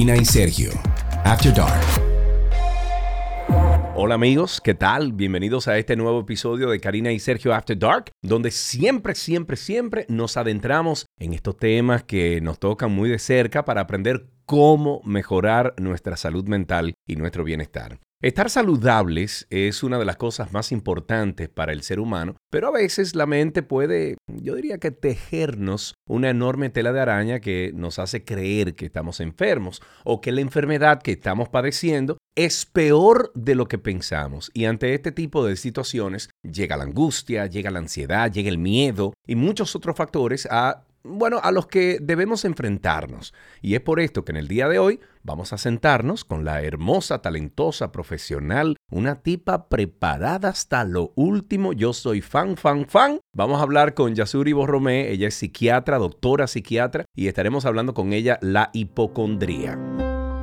Karina y Sergio, After Dark. Hola amigos, ¿qué tal? Bienvenidos a este nuevo episodio de Karina y Sergio After Dark, donde siempre, siempre, siempre nos adentramos en estos temas que nos tocan muy de cerca para aprender cómo mejorar nuestra salud mental y nuestro bienestar. Estar saludables es una de las cosas más importantes para el ser humano, pero a veces la mente puede, yo diría que tejernos una enorme tela de araña que nos hace creer que estamos enfermos o que la enfermedad que estamos padeciendo es peor de lo que pensamos. Y ante este tipo de situaciones llega la angustia, llega la ansiedad, llega el miedo y muchos otros factores a bueno, a los que debemos enfrentarnos. Y es por esto que en el día de hoy vamos a sentarnos con la hermosa, talentosa, profesional, una tipa preparada hasta lo último. Yo soy fan, fan, fan. Vamos a hablar con Yasuri Borromé. Ella es psiquiatra, doctora psiquiatra, y estaremos hablando con ella la hipocondría.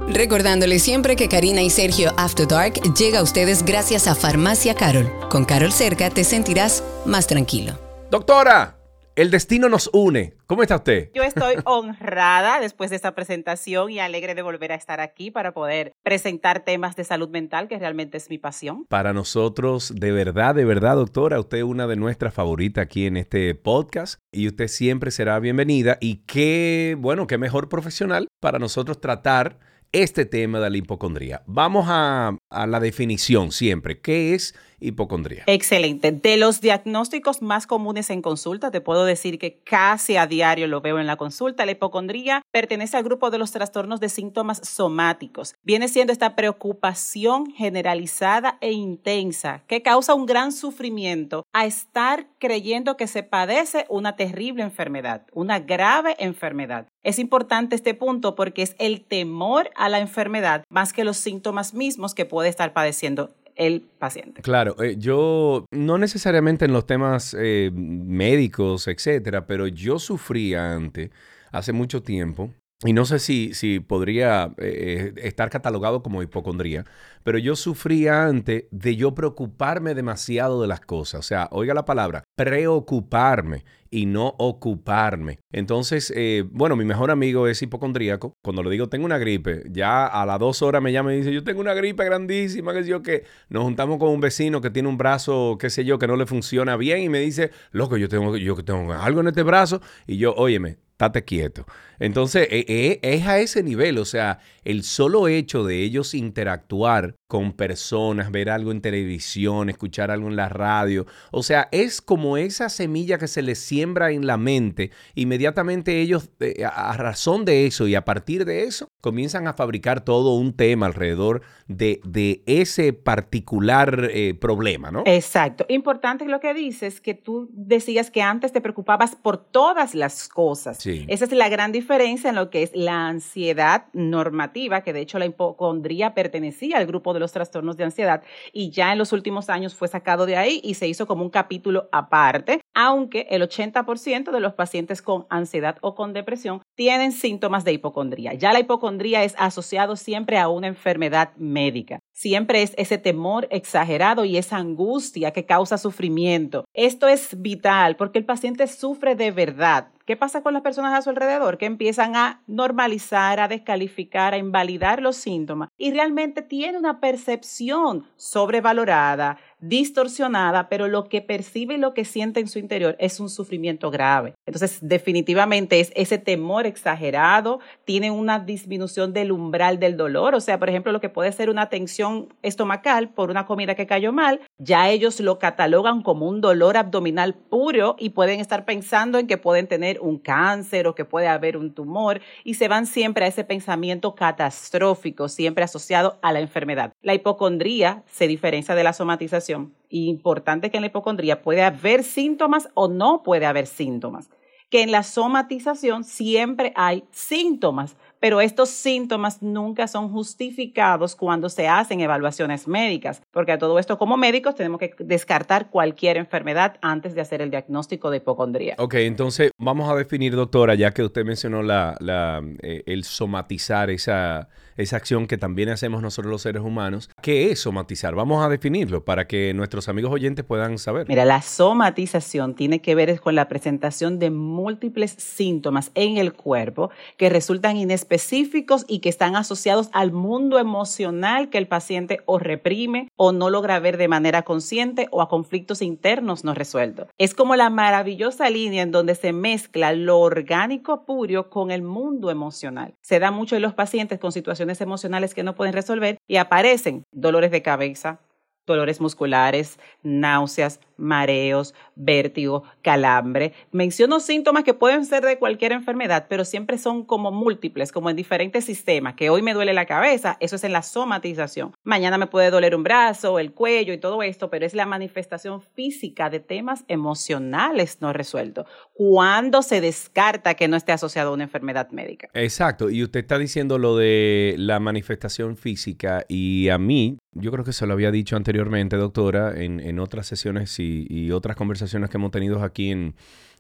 Recordándole siempre que Karina y Sergio After Dark llega a ustedes gracias a Farmacia Carol. Con Carol cerca te sentirás más tranquilo. Doctora, el destino nos une. ¿Cómo está usted? Yo estoy honrada después de esta presentación y alegre de volver a estar aquí para poder presentar temas de salud mental, que realmente es mi pasión. Para nosotros, de verdad, de verdad, doctora, usted es una de nuestras favoritas aquí en este podcast y usted siempre será bienvenida. Y qué, bueno, qué mejor profesional para nosotros tratar este tema de la hipocondría. Vamos a, a la definición siempre. ¿Qué es hipocondría. Excelente. De los diagnósticos más comunes en consulta, te puedo decir que casi a diario lo veo en la consulta. La hipocondría pertenece al grupo de los trastornos de síntomas somáticos. Viene siendo esta preocupación generalizada e intensa que causa un gran sufrimiento a estar creyendo que se padece una terrible enfermedad, una grave enfermedad. Es importante este punto porque es el temor a la enfermedad más que los síntomas mismos que puede estar padeciendo el paciente. Claro, eh, yo no necesariamente en los temas eh, médicos, etcétera, pero yo sufría antes, hace mucho tiempo, y no sé si, si podría eh, estar catalogado como hipocondría, pero yo sufría antes de yo preocuparme demasiado de las cosas. O sea, oiga la palabra, preocuparme y no ocuparme. Entonces, eh, bueno, mi mejor amigo es hipocondríaco. Cuando le digo tengo una gripe, ya a las dos horas me llama y dice, yo tengo una gripe grandísima, que yo, que nos juntamos con un vecino que tiene un brazo, qué sé yo, que no le funciona bien y me dice, loco, yo tengo, yo tengo algo en este brazo. Y yo, óyeme, estate quieto. Entonces, e, e, es a ese nivel, o sea, el solo hecho de ellos interactuar con personas, ver algo en televisión, escuchar algo en la radio, o sea, es como esa semilla que se les siembra en la mente, inmediatamente ellos, eh, a razón de eso y a partir de eso, comienzan a fabricar todo un tema alrededor de, de ese particular eh, problema, ¿no? Exacto. Importante lo que dices, que tú decías que antes te preocupabas por todas las cosas. Sí. Esa es la gran diferencia en lo que es la ansiedad normativa, que de hecho la hipocondría pertenecía al grupo de los trastornos de ansiedad y ya en los últimos años fue sacado de ahí y se hizo como un capítulo aparte, aunque el 80% de los pacientes con ansiedad o con depresión tienen síntomas de hipocondría. Ya la hipocondría es asociado siempre a una enfermedad médica. Siempre es ese temor exagerado y esa angustia que causa sufrimiento. Esto es vital porque el paciente sufre de verdad ¿Qué pasa con las personas a su alrededor? Que empiezan a normalizar, a descalificar, a invalidar los síntomas y realmente tiene una percepción sobrevalorada, distorsionada, pero lo que percibe y lo que siente en su interior es un sufrimiento grave. Entonces, definitivamente es ese temor exagerado, tiene una disminución del umbral del dolor, o sea, por ejemplo, lo que puede ser una tensión estomacal por una comida que cayó mal, ya ellos lo catalogan como un dolor abdominal puro y pueden estar pensando en que pueden tener un cáncer o que puede haber un tumor y se van siempre a ese pensamiento catastrófico, siempre asociado a la enfermedad. La hipocondría se diferencia de la somatización importante que en la hipocondría puede haber síntomas o no puede haber síntomas. Que en la somatización siempre hay síntomas, pero estos síntomas nunca son justificados cuando se hacen evaluaciones médicas, porque a todo esto como médicos tenemos que descartar cualquier enfermedad antes de hacer el diagnóstico de hipocondría. Ok, entonces vamos a definir, doctora, ya que usted mencionó la, eh, el somatizar esa, esa acción que también hacemos nosotros los seres humanos. ¿Qué es somatizar? Vamos a definirlo para que nuestros amigos oyentes puedan saber. Mira, la somatización tiene que ver con la presentación de múltiples síntomas en el cuerpo que resultan inesperados específicos y que están asociados al mundo emocional que el paciente o reprime o no logra ver de manera consciente o a conflictos internos no resueltos. Es como la maravillosa línea en donde se mezcla lo orgánico puro con el mundo emocional. Se da mucho en los pacientes con situaciones emocionales que no pueden resolver y aparecen dolores de cabeza, dolores musculares, náuseas, mareos, vértigo, calambre. Menciono síntomas que pueden ser de cualquier enfermedad, pero siempre son como múltiples, como en diferentes sistemas, que hoy me duele la cabeza, eso es en la somatización. Mañana me puede doler un brazo, el cuello y todo esto, pero es la manifestación física de temas emocionales no resueltos. Cuando se descarta que no esté asociado a una enfermedad médica. Exacto, y usted está diciendo lo de la manifestación física y a mí, yo creo que se lo había dicho anteriormente, doctora, en, en otras sesiones, sí y, otras conversaciones que hemos tenido aquí en,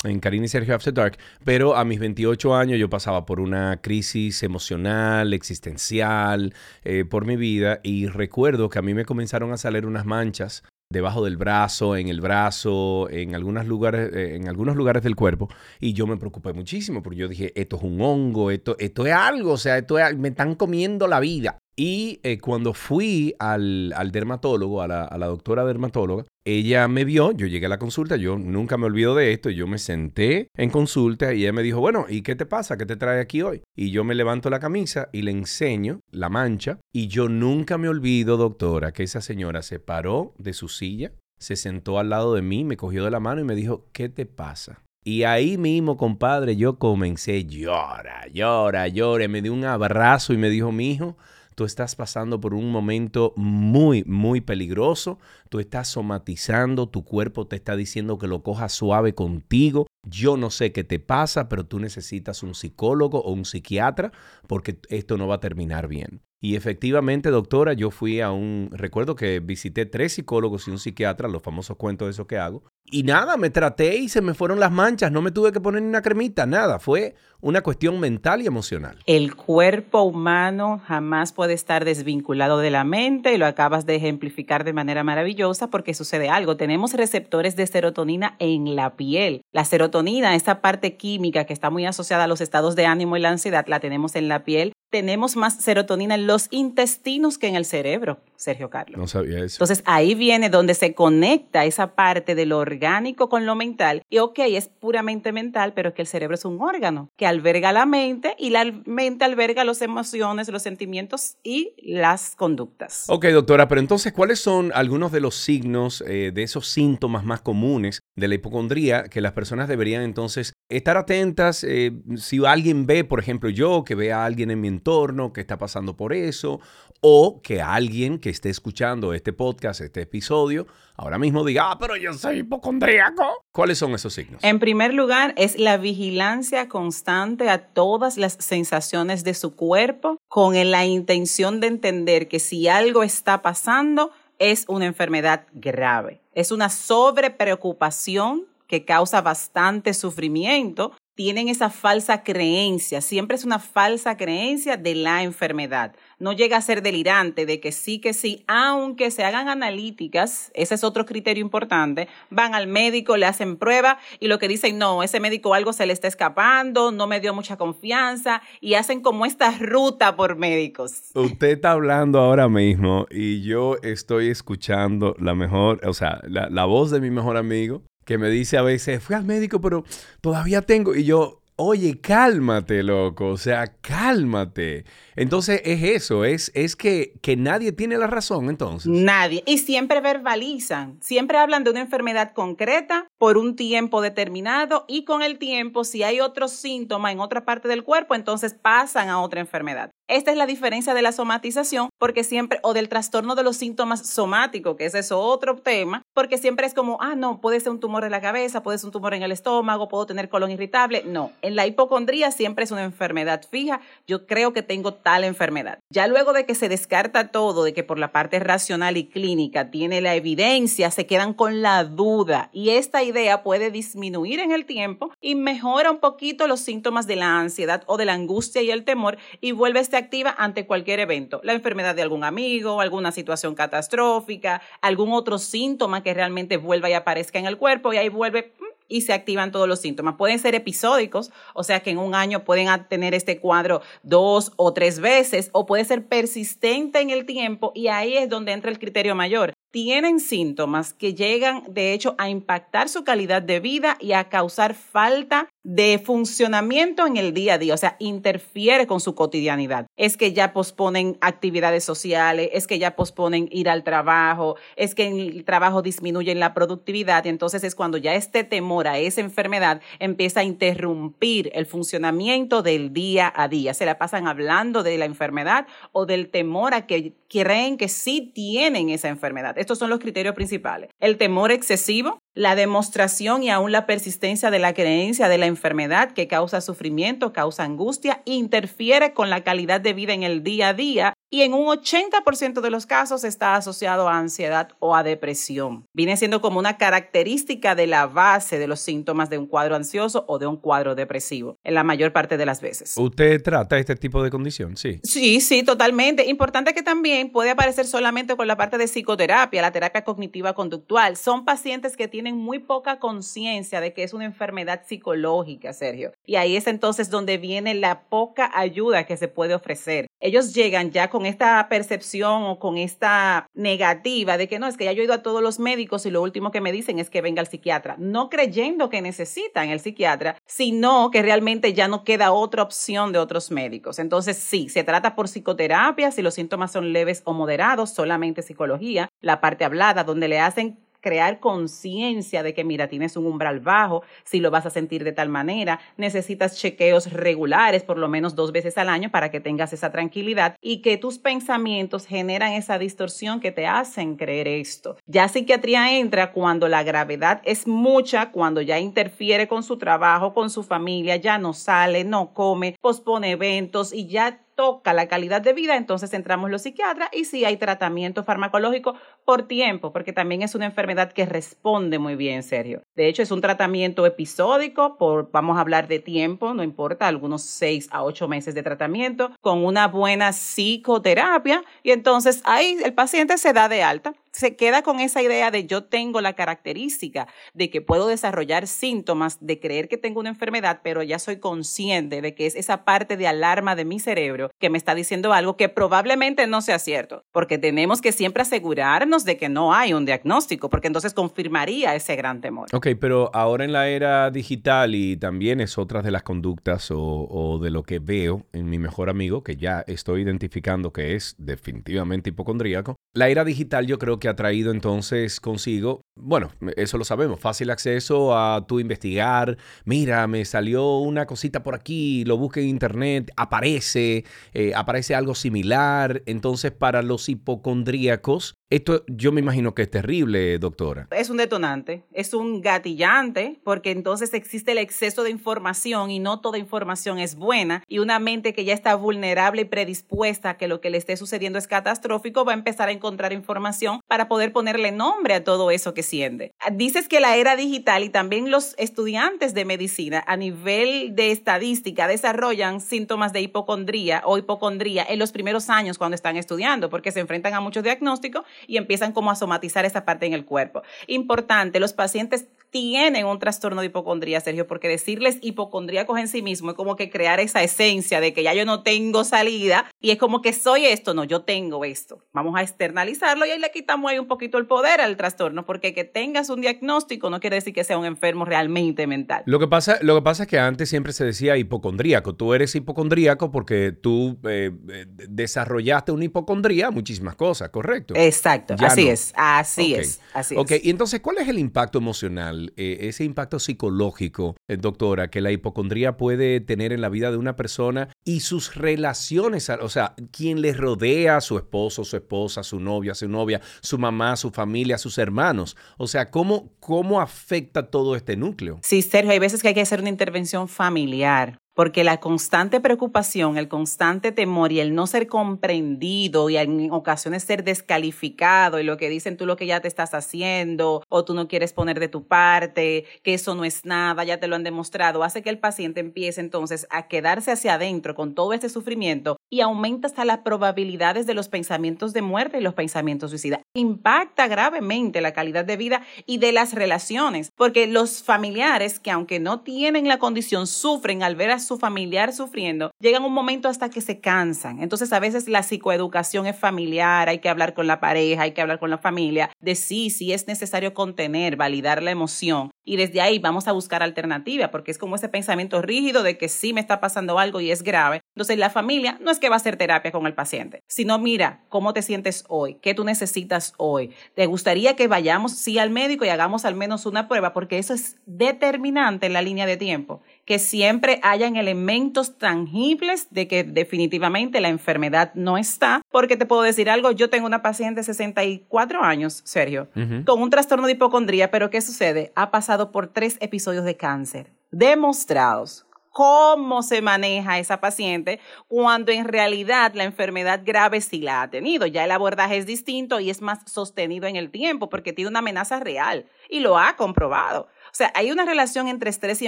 en Karina y Sergio After Dark, pero a mis 28 años yo pasaba por una crisis emocional, existencial, eh, por mi vida y recuerdo que a mí me comenzaron a salir unas manchas debajo del brazo, en el brazo, en, algunos lugares, eh, en algunos lugares del cuerpo. Y yo me preocupé muchísimo porque yo dije, esto es un hongo, esto, esto es algo, o sea, esto me están comiendo la vida. Y eh, cuando fui al, dermatólogo, a la, a la, doctora dermatóloga, ella me vio, yo llegué a la consulta, yo nunca me olvido de esto, yo me senté en consulta y ella me dijo, bueno, ¿y qué te pasa? ¿Qué te trae aquí hoy? Y yo me levanto la camisa y le enseño la mancha y yo nunca me olvido, doctora, que esa señora se paró de su silla, se sentó al lado de mí, me cogió de la mano y me dijo, ¿qué te pasa? Y ahí mismo, compadre, yo comencé, llora, llora, llora, me dio un abrazo y me dijo, mi hijo, tú estás pasando por un momento muy, muy peligroso, tú estás somatizando, tu cuerpo te está diciendo que lo cojas suave contigo. Yo no sé qué te pasa, pero tú necesitas un psicólogo o un psiquiatra porque esto no va a terminar bien. Y efectivamente, doctora, yo fui a un, recuerdo que visité tres psicólogos y un psiquiatra, los famosos cuentos de eso que hago. Y nada, me traté y se me fueron las manchas, no me tuve que poner ni una cremita, nada, fue una cuestión mental y emocional. El cuerpo humano jamás puede estar desvinculado de la mente y lo acabas de ejemplificar de manera maravillosa porque sucede algo. Tenemos receptores de serotonina en la piel. La serotonina, esa parte química que está muy asociada a los estados de ánimo y la ansiedad, la tenemos en la piel tenemos más serotonina en los intestinos que en el cerebro, Sergio Carlos. No sabía eso. Entonces ahí viene donde se conecta esa parte de lo orgánico con lo mental. Y ok, es puramente mental, pero es que el cerebro es un órgano que alberga la mente y la mente alberga las emociones, los sentimientos y las conductas. Ok, doctora, pero entonces, ¿cuáles son algunos de los signos eh, de esos síntomas más comunes de la hipocondría que las personas deberían entonces estar atentas? Eh, si alguien ve, por ejemplo, yo que ve a alguien en mi entorno que está pasando por eso, o que alguien que esté escuchando este podcast, este episodio, ahora mismo diga, ah, pero yo soy hipocondríaco. ¿Cuáles son esos signos? En primer lugar, es la vigilancia constante a todas las sensaciones de su cuerpo con la intención de entender que si algo está pasando, es una enfermedad grave. Es una sobrepreocupación que causa bastante sufrimiento tienen esa falsa creencia, siempre es una falsa creencia de la enfermedad. No llega a ser delirante de que sí, que sí, aunque se hagan analíticas, ese es otro criterio importante, van al médico, le hacen prueba y lo que dicen, no, ese médico algo se le está escapando, no me dio mucha confianza y hacen como esta ruta por médicos. Usted está hablando ahora mismo y yo estoy escuchando la mejor, o sea, la, la voz de mi mejor amigo que me dice a veces, fui al médico, pero todavía tengo. Y yo, oye, cálmate, loco, o sea, cálmate. Entonces es eso, es, es que, que nadie tiene la razón entonces. Nadie. Y siempre verbalizan, siempre hablan de una enfermedad concreta por un tiempo determinado y con el tiempo, si hay otro síntoma en otra parte del cuerpo, entonces pasan a otra enfermedad. Esta es la diferencia de la somatización, porque siempre, o del trastorno de los síntomas somáticos, que ese es otro tema, porque siempre es como, ah, no, puede ser un tumor en la cabeza, puede ser un tumor en el estómago, puedo tener colon irritable. No, la hipocondría siempre es una enfermedad fija. Yo creo que tengo tal enfermedad. Ya luego de que se descarta todo, de que por la parte racional y clínica tiene la evidencia, se quedan con la duda y esta idea puede disminuir en el tiempo y mejora un poquito los síntomas de la ansiedad o de la angustia y el temor y vuelve este activa ante cualquier evento, la enfermedad de algún amigo, alguna situación catastrófica, algún otro síntoma que realmente vuelva y aparezca en el cuerpo y ahí vuelve y se activan todos los síntomas. Pueden ser episódicos, o sea que en un año pueden tener este cuadro dos o tres veces, o puede ser persistente en el tiempo y ahí es donde entra el criterio mayor tienen síntomas que llegan, de hecho, a impactar su calidad de vida y a causar falta de funcionamiento en el día a día, o sea, interfiere con su cotidianidad. Es que ya posponen actividades sociales, es que ya posponen ir al trabajo, es que el trabajo disminuye la productividad y entonces es cuando ya este temor a esa enfermedad empieza a interrumpir el funcionamiento del día a día. Se la pasan hablando de la enfermedad o del temor a que creen que sí tienen esa enfermedad. Estos son los criterios principales. El temor excesivo, la demostración y aún la persistencia de la creencia de la enfermedad que causa sufrimiento, causa angustia, interfiere con la calidad de vida en el día a día y en un 80% de los casos está asociado a ansiedad o a depresión. Viene siendo como una característica de la base de los síntomas de un cuadro ansioso o de un cuadro depresivo, en la mayor parte de las veces. ¿Usted trata este tipo de condición? Sí. Sí, sí, totalmente. Importante que también puede aparecer solamente con la parte de psicoterapia, la terapia cognitiva conductual. Son pacientes que tienen muy poca conciencia de que es una enfermedad psicológica, Sergio. Y ahí es entonces donde viene la poca ayuda que se puede ofrecer. Ellos llegan ya con esta percepción o con esta negativa de que no, es que ya yo he ido a todos los médicos y lo último que me dicen es que venga al psiquiatra, no creyendo que necesitan el psiquiatra, sino que realmente ya no queda otra opción de otros médicos. Entonces, sí, se trata por psicoterapia, si los síntomas son leves o moderados, solamente psicología, la parte hablada, donde le hacen crear conciencia de que, mira, tienes un umbral bajo, si lo vas a sentir de tal manera, necesitas chequeos regulares, por lo menos dos veces al año, para que tengas esa tranquilidad y que tus pensamientos generan esa distorsión que te hacen creer esto. Ya psiquiatría entra cuando la gravedad es mucha, cuando ya interfiere con su trabajo, con su familia, ya no sale, no come, pospone eventos y ya toca la calidad de vida, entonces entramos los psiquiatras y si hay tratamiento farmacológico por tiempo, porque también es una enfermedad que responde muy bien, Sergio. De hecho, es un tratamiento episódico, por, vamos a hablar de tiempo, no importa, algunos seis a ocho meses de tratamiento, con una buena psicoterapia y entonces ahí el paciente se da de alta se queda con esa idea de yo tengo la característica de que puedo desarrollar síntomas, de creer que tengo una enfermedad, pero ya soy consciente de que es esa parte de alarma de mi cerebro que me está diciendo algo que probablemente no sea cierto, porque tenemos que siempre asegurarnos de que no hay un diagnóstico, porque entonces confirmaría ese gran temor. Ok, pero ahora en la era digital y también es otra de las conductas o, o de lo que veo en mi mejor amigo, que ya estoy identificando que es definitivamente hipocondríaco, la era digital yo creo que ha traído entonces consigo, bueno, eso lo sabemos, fácil acceso a tu investigar, mira, me salió una cosita por aquí, lo busqué en internet, aparece, eh, aparece algo similar, entonces para los hipocondríacos esto yo me imagino que es terrible, doctora. Es un detonante, es un gatillante, porque entonces existe el exceso de información y no toda información es buena y una mente que ya está vulnerable y predispuesta a que lo que le esté sucediendo es catastrófico va a empezar a encontrar información para poder ponerle nombre a todo eso que siente. Dices que la era digital y también los estudiantes de medicina a nivel de estadística desarrollan síntomas de hipocondría o hipocondría en los primeros años cuando están estudiando porque se enfrentan a muchos diagnósticos y empiezan como a somatizar esa parte en el cuerpo. Importante, los pacientes tienen un trastorno de hipocondría, Sergio, porque decirles hipocondríacos en sí mismo es como que crear esa esencia de que ya yo no tengo salida y es como que soy esto, no, yo tengo esto. Vamos a externalizarlo y ahí le quitamos ahí un poquito el poder al trastorno, porque que tengas un diagnóstico no quiere decir que sea un enfermo realmente mental. Lo que pasa, lo que pasa es que antes siempre se decía hipocondríaco. Tú eres hipocondríaco porque tú eh, eh, desarrollaste una hipocondría, muchísimas cosas, ¿correcto? Exacto, así es, así es, así Ok, y entonces, ¿cuál es el impacto emocional? Eh, ese impacto psicológico, eh, doctora, que la hipocondría puede tener en la vida de una persona y sus relaciones, o sea, quien le rodea, su esposo, su esposa, su novia, su novia, su mamá, su familia, sus hermanos. O sea, ¿cómo, cómo afecta todo este núcleo? Sí, Sergio, hay veces que hay que hacer una intervención familiar porque la constante preocupación, el constante temor y el no ser comprendido y en ocasiones ser descalificado y lo que dicen tú lo que ya te estás haciendo o tú no quieres poner de tu parte, que eso no es nada, ya te lo han demostrado, hace que el paciente empiece entonces a quedarse hacia adentro con todo este sufrimiento y aumenta hasta las probabilidades de los pensamientos de muerte y los pensamientos suicidas. Impacta gravemente la calidad de vida y de las relaciones, porque los familiares que aunque no tienen la condición sufren al ver a su familiar sufriendo, llegan un momento hasta que se cansan. Entonces a veces la psicoeducación es familiar, hay que hablar con la pareja, hay que hablar con la familia, de sí, si es necesario contener, validar la emoción. Y desde ahí vamos a buscar alternativas, porque es como ese pensamiento rígido de que sí me está pasando algo y es grave. Entonces la familia no es que va a hacer terapia con el paciente, sino mira cómo te sientes hoy, qué tú necesitas hoy. ¿Te gustaría que vayamos sí al médico y hagamos al menos una prueba? Porque eso es determinante en la línea de tiempo que siempre hayan elementos tangibles de que definitivamente la enfermedad no está. Porque te puedo decir algo, yo tengo una paciente de 64 años, Sergio, con un trastorno de hipocondría, pero ¿qué sucede? Ha pasado por tres episodios de cáncer demostrados cómo se maneja esa paciente cuando en realidad la enfermedad grave sí la ha tenido. Ya el abordaje es distinto y es más sostenido en el tiempo porque tiene una amenaza real y lo ha comprobado. O sea, hay una relación entre estrés y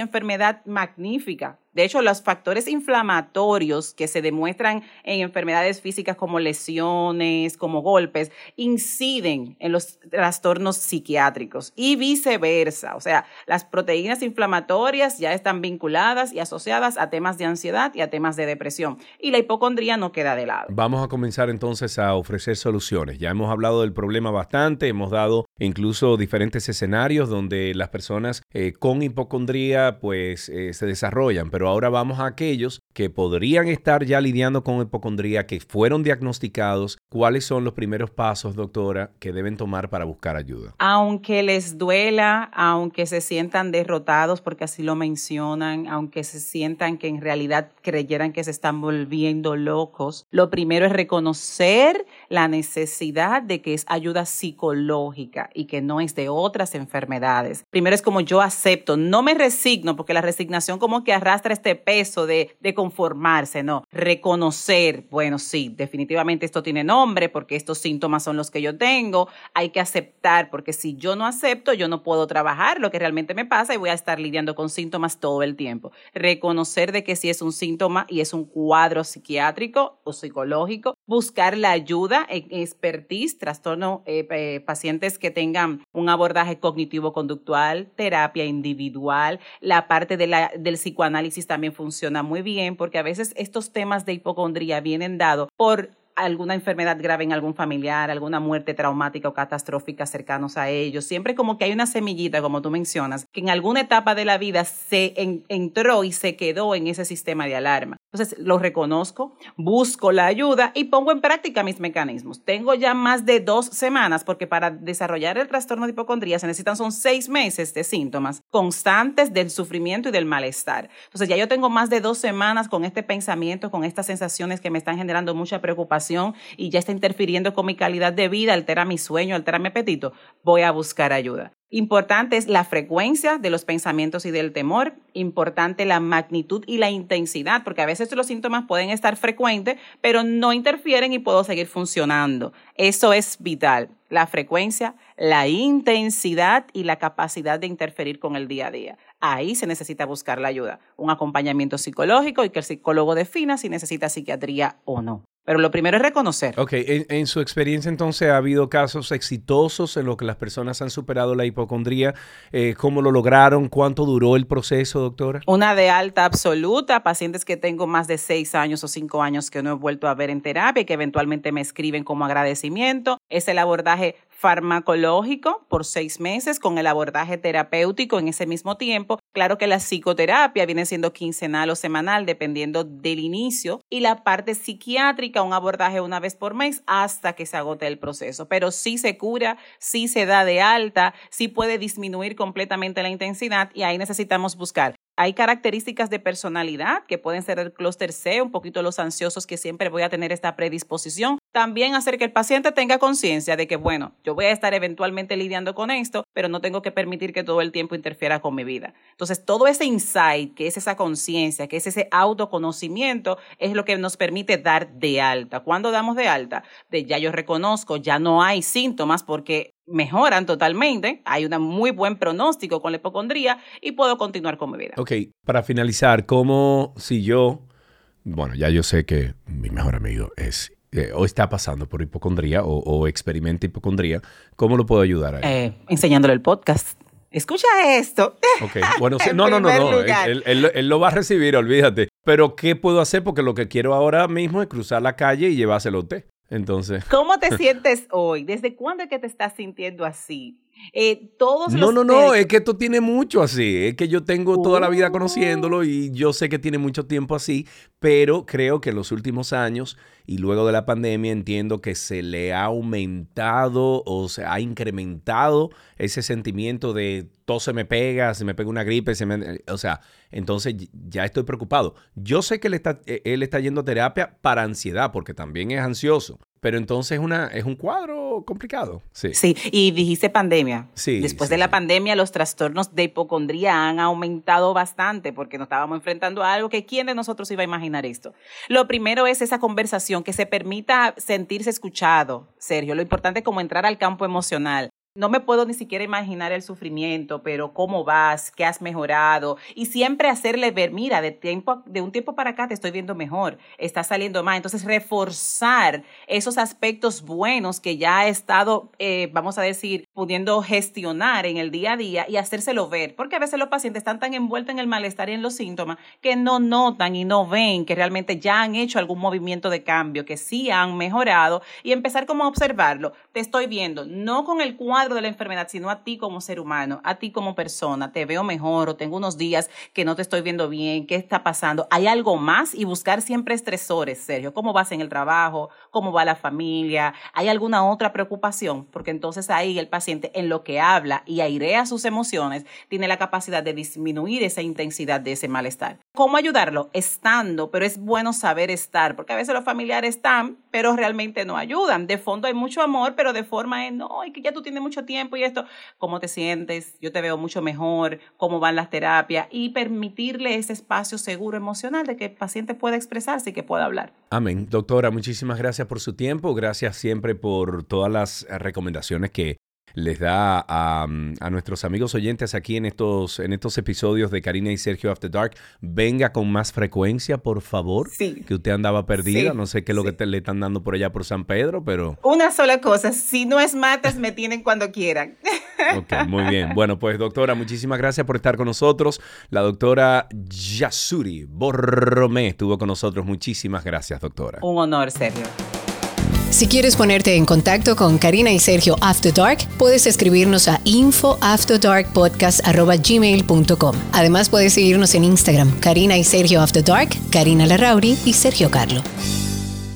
enfermedad magnífica. De hecho, los factores inflamatorios que se demuestran en enfermedades físicas como lesiones, como golpes, inciden en los trastornos psiquiátricos y viceversa. O sea, las proteínas inflamatorias ya están vinculadas y asociadas a temas de ansiedad y a temas de depresión. Y la hipocondría no queda de lado. Vamos a comenzar entonces a ofrecer soluciones. Ya hemos hablado del problema bastante, hemos dado incluso diferentes escenarios donde las personas eh, con hipocondría pues eh, se desarrollan ahora vamos a aquellos que podrían estar ya lidiando con hipocondría, que fueron diagnosticados. ¿Cuáles son los primeros pasos, doctora, que deben tomar para buscar ayuda? Aunque les duela, aunque se sientan derrotados, porque así lo mencionan, aunque se sientan que en realidad creyeran que se están volviendo locos, lo primero es reconocer la necesidad de que es ayuda psicológica y que no es de otras enfermedades. Primero es como yo acepto, no me resigno, porque la resignación como que arrastra este peso de, conformarse, no, reconocer, bueno, sí, definitivamente esto tiene nombre porque estos síntomas son los que yo tengo, hay que aceptar porque si yo no acepto, yo no puedo trabajar lo que realmente me pasa y voy a estar lidiando con síntomas todo el tiempo. Reconocer de que si es un síntoma y es un cuadro psiquiátrico o psicológico, buscar la ayuda en expertise, trastorno, eh, pacientes que tengan un abordaje cognitivo-conductual, terapia individual, la parte de la, del psicoanálisis también funciona muy bien porque a veces estos temas de hipocondría vienen dados por alguna enfermedad grave en algún familiar, alguna muerte traumática o catastrófica cercanos a ellos. Siempre como que hay una semillita, como tú mencionas, que en alguna etapa de la vida se entró y se quedó en ese sistema de alarma. Entonces lo reconozco, busco la ayuda y pongo en práctica mis mecanismos. Tengo ya más de dos semanas porque para desarrollar el trastorno de hipocondría se necesitan son seis meses de síntomas constantes del sufrimiento y del malestar. Entonces ya yo tengo más de dos semanas con este pensamiento, con estas sensaciones que me están generando mucha preocupación y ya está interfiriendo con mi calidad de vida, altera mi sueño, altera mi apetito, voy a buscar ayuda. Importante es la frecuencia de los pensamientos y del temor, importante la magnitud y la intensidad, porque a veces los síntomas pueden estar frecuentes, pero no interfieren y puedo seguir funcionando. Eso es vital, la frecuencia, la intensidad y la capacidad de interferir con el día a día. Ahí se necesita buscar la ayuda, un acompañamiento psicológico y que el psicólogo defina si necesita psiquiatría o no. Pero lo primero es reconocer. Ok, en, su experiencia entonces ha habido casos exitosos en los que las personas han superado la hipocondría. Eh, ¿Cómo lo lograron? ¿Cuánto duró el proceso, doctora? Una de alta absoluta, pacientes que tengo más de seis años o cinco años que no he vuelto a ver en terapia y que eventualmente me escriben como agradecimiento. Es el abordaje farmacológico por seis meses con el abordaje terapéutico en ese mismo tiempo. Claro que la psicoterapia viene siendo quincenal o semanal dependiendo del inicio y la parte psiquiátrica un abordaje una vez por mes hasta que se agote el proceso. Pero sí se cura, sí se da de alta, sí puede disminuir completamente la intensidad y ahí necesitamos buscar hay características de personalidad que pueden ser el clúster C, un poquito los ansiosos que siempre voy a tener esta predisposición. También hacer que el paciente tenga conciencia de que, bueno, yo voy a estar eventualmente lidiando con esto, pero no tengo que permitir que todo el tiempo interfiera con mi vida. Entonces, todo ese insight, que es esa conciencia, que es ese autoconocimiento, es lo que nos permite dar de alta. ¿Cuándo damos de alta? De ya yo reconozco, ya no hay síntomas porque mejoran totalmente, hay un muy buen pronóstico con la hipocondría y puedo continuar con mi vida. Ok, para finalizar, ¿cómo si yo, bueno, ya yo sé que mi mejor amigo es eh, o está pasando por hipocondría o, experimenta hipocondría, ¿cómo lo puedo ayudar a él? Eh, enseñándole el podcast. Escucha esto. Ok, bueno, no, no, no, no, él, él, lo va a recibir, olvídate. Pero, ¿qué puedo hacer? Porque lo que quiero ahora mismo es cruzar la calle y llevárselo a usted. Entonces. ¿Cómo te sientes hoy? ¿Desde cuándo es que te estás sintiendo así? Eh, todos no, no, no, es que esto tiene mucho así. Es que yo tengo toda la vida conociéndolo y yo sé que tiene mucho tiempo así, pero creo que en los últimos años y luego de la pandemia entiendo que se le ha aumentado o se ha incrementado ese sentimiento de todo se me pega, se me pega una gripe, se me, o sea, entonces ya estoy preocupado. Yo sé que él está, e, él está yendo a terapia para ansiedad porque también es ansioso, pero entonces es, una, es un cuadro complicado. Sí. sí, y dijiste pandemia. Sí. Después de la pandemia, los trastornos de hipocondría han aumentado bastante porque nos estábamos enfrentando a algo que quién de nosotros iba a imaginar esto. Lo primero es esa conversación que se permita sentirse escuchado, Sergio. Lo importante es como entrar al campo emocional. No me puedo ni siquiera imaginar el sufrimiento, pero cómo vas, qué has mejorado y siempre hacerle ver, mira, de tiempo de un tiempo para acá te estoy viendo mejor, está saliendo más. Entonces reforzar esos aspectos buenos que ya ha estado, eh, vamos a decir, pudiendo gestionar en el día a día y hacérselo ver, porque a veces los pacientes están tan envueltos en el malestar y en los síntomas que no notan y no ven que realmente ya han hecho algún movimiento de cambio, que sí han mejorado y empezar como a observarlo. Te estoy viendo, no con el cuadro de la enfermedad, sino a ti como ser humano, a ti como persona. Te veo mejor o tengo unos días que no te estoy viendo bien, ¿qué está pasando? Hay algo más y buscar siempre estresores, Sergio. ¿Cómo vas en el trabajo? ¿Cómo va la familia? ¿Hay alguna otra preocupación? Porque entonces ahí el paciente en lo que habla y airea sus emociones tiene la capacidad de disminuir esa intensidad de ese malestar. ¿Cómo ayudarlo? Estando, pero es bueno saber estar, porque a veces los familiares están, pero realmente no ayudan. De fondo hay mucho amor, pero de forma de no, y que ya tú tienes mucho tiempo y esto, ¿cómo te sientes? Yo te veo mucho mejor, ¿cómo van las terapias? Y permitirle ese espacio seguro emocional de que el paciente pueda expresarse y que pueda hablar. Amén. Doctora, muchísimas gracias por su tiempo, gracias siempre por todas las recomendaciones que les da a, nuestros amigos oyentes aquí en estos, en estos episodios de Karina y Sergio After Dark. Venga con más frecuencia, por favor. Sí. Que usted andaba perdida. no sé qué es lo que te, le están dando por allá por San Pedro, pero. Una sola cosa. Si no es matas, me tienen cuando quieran. Ok, muy bien. Bueno, pues doctora, muchísimas gracias por estar con nosotros. La doctora Yasuri Borromé estuvo con nosotros. Muchísimas gracias, doctora. Un honor, Sergio. Si quieres ponerte en contacto con Karina y Sergio After Dark, puedes escribirnos a infoafterdarkpodcast.gmail.com. Además, puedes seguirnos en Instagram, Karina y Sergio After Dark, Karina Larrauri y Sergio Carlo.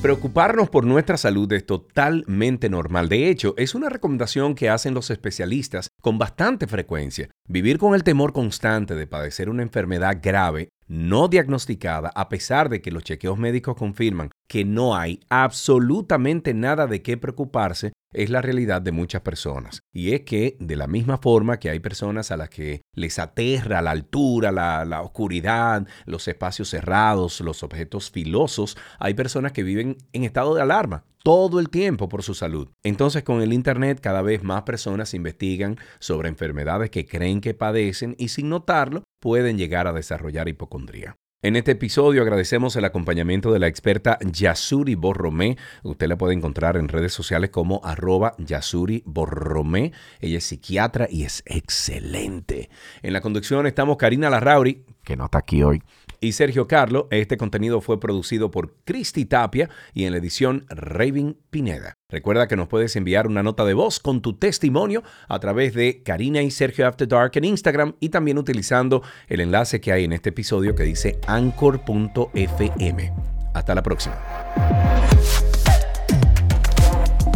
Preocuparnos por nuestra salud es totalmente normal. De hecho, es una recomendación que hacen los especialistas con bastante frecuencia. Vivir con el temor constante de padecer una enfermedad grave no diagnosticada, a pesar de que los chequeos médicos confirman que no hay absolutamente nada de qué preocuparse, es la realidad de muchas personas. Y es que de la misma forma que hay personas a las que les aterra la altura, la, oscuridad, los espacios cerrados, los objetos filosos, hay personas que viven en estado de alarma todo el tiempo por su salud. Entonces con el Internet cada vez más personas investigan sobre enfermedades que creen que padecen y sin notarlo pueden llegar a desarrollar hipocondría. En este episodio agradecemos el acompañamiento de la experta Yasuri Borromé. Usted la puede encontrar en redes sociales como arroba Yasuri Borromé. Ella es psiquiatra y es excelente. En la conducción estamos Karina Larrauri, que no está aquí hoy y Sergio Carlo. Este contenido fue producido por Cristi Tapia y en la edición Raven Pineda. Recuerda que nos puedes enviar una nota de voz con tu testimonio a través de Karina y Sergio After Dark en Instagram y también utilizando el enlace que hay en este episodio que dice anchor.fm. Hasta la próxima.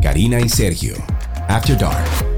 Karina y Sergio After Dark.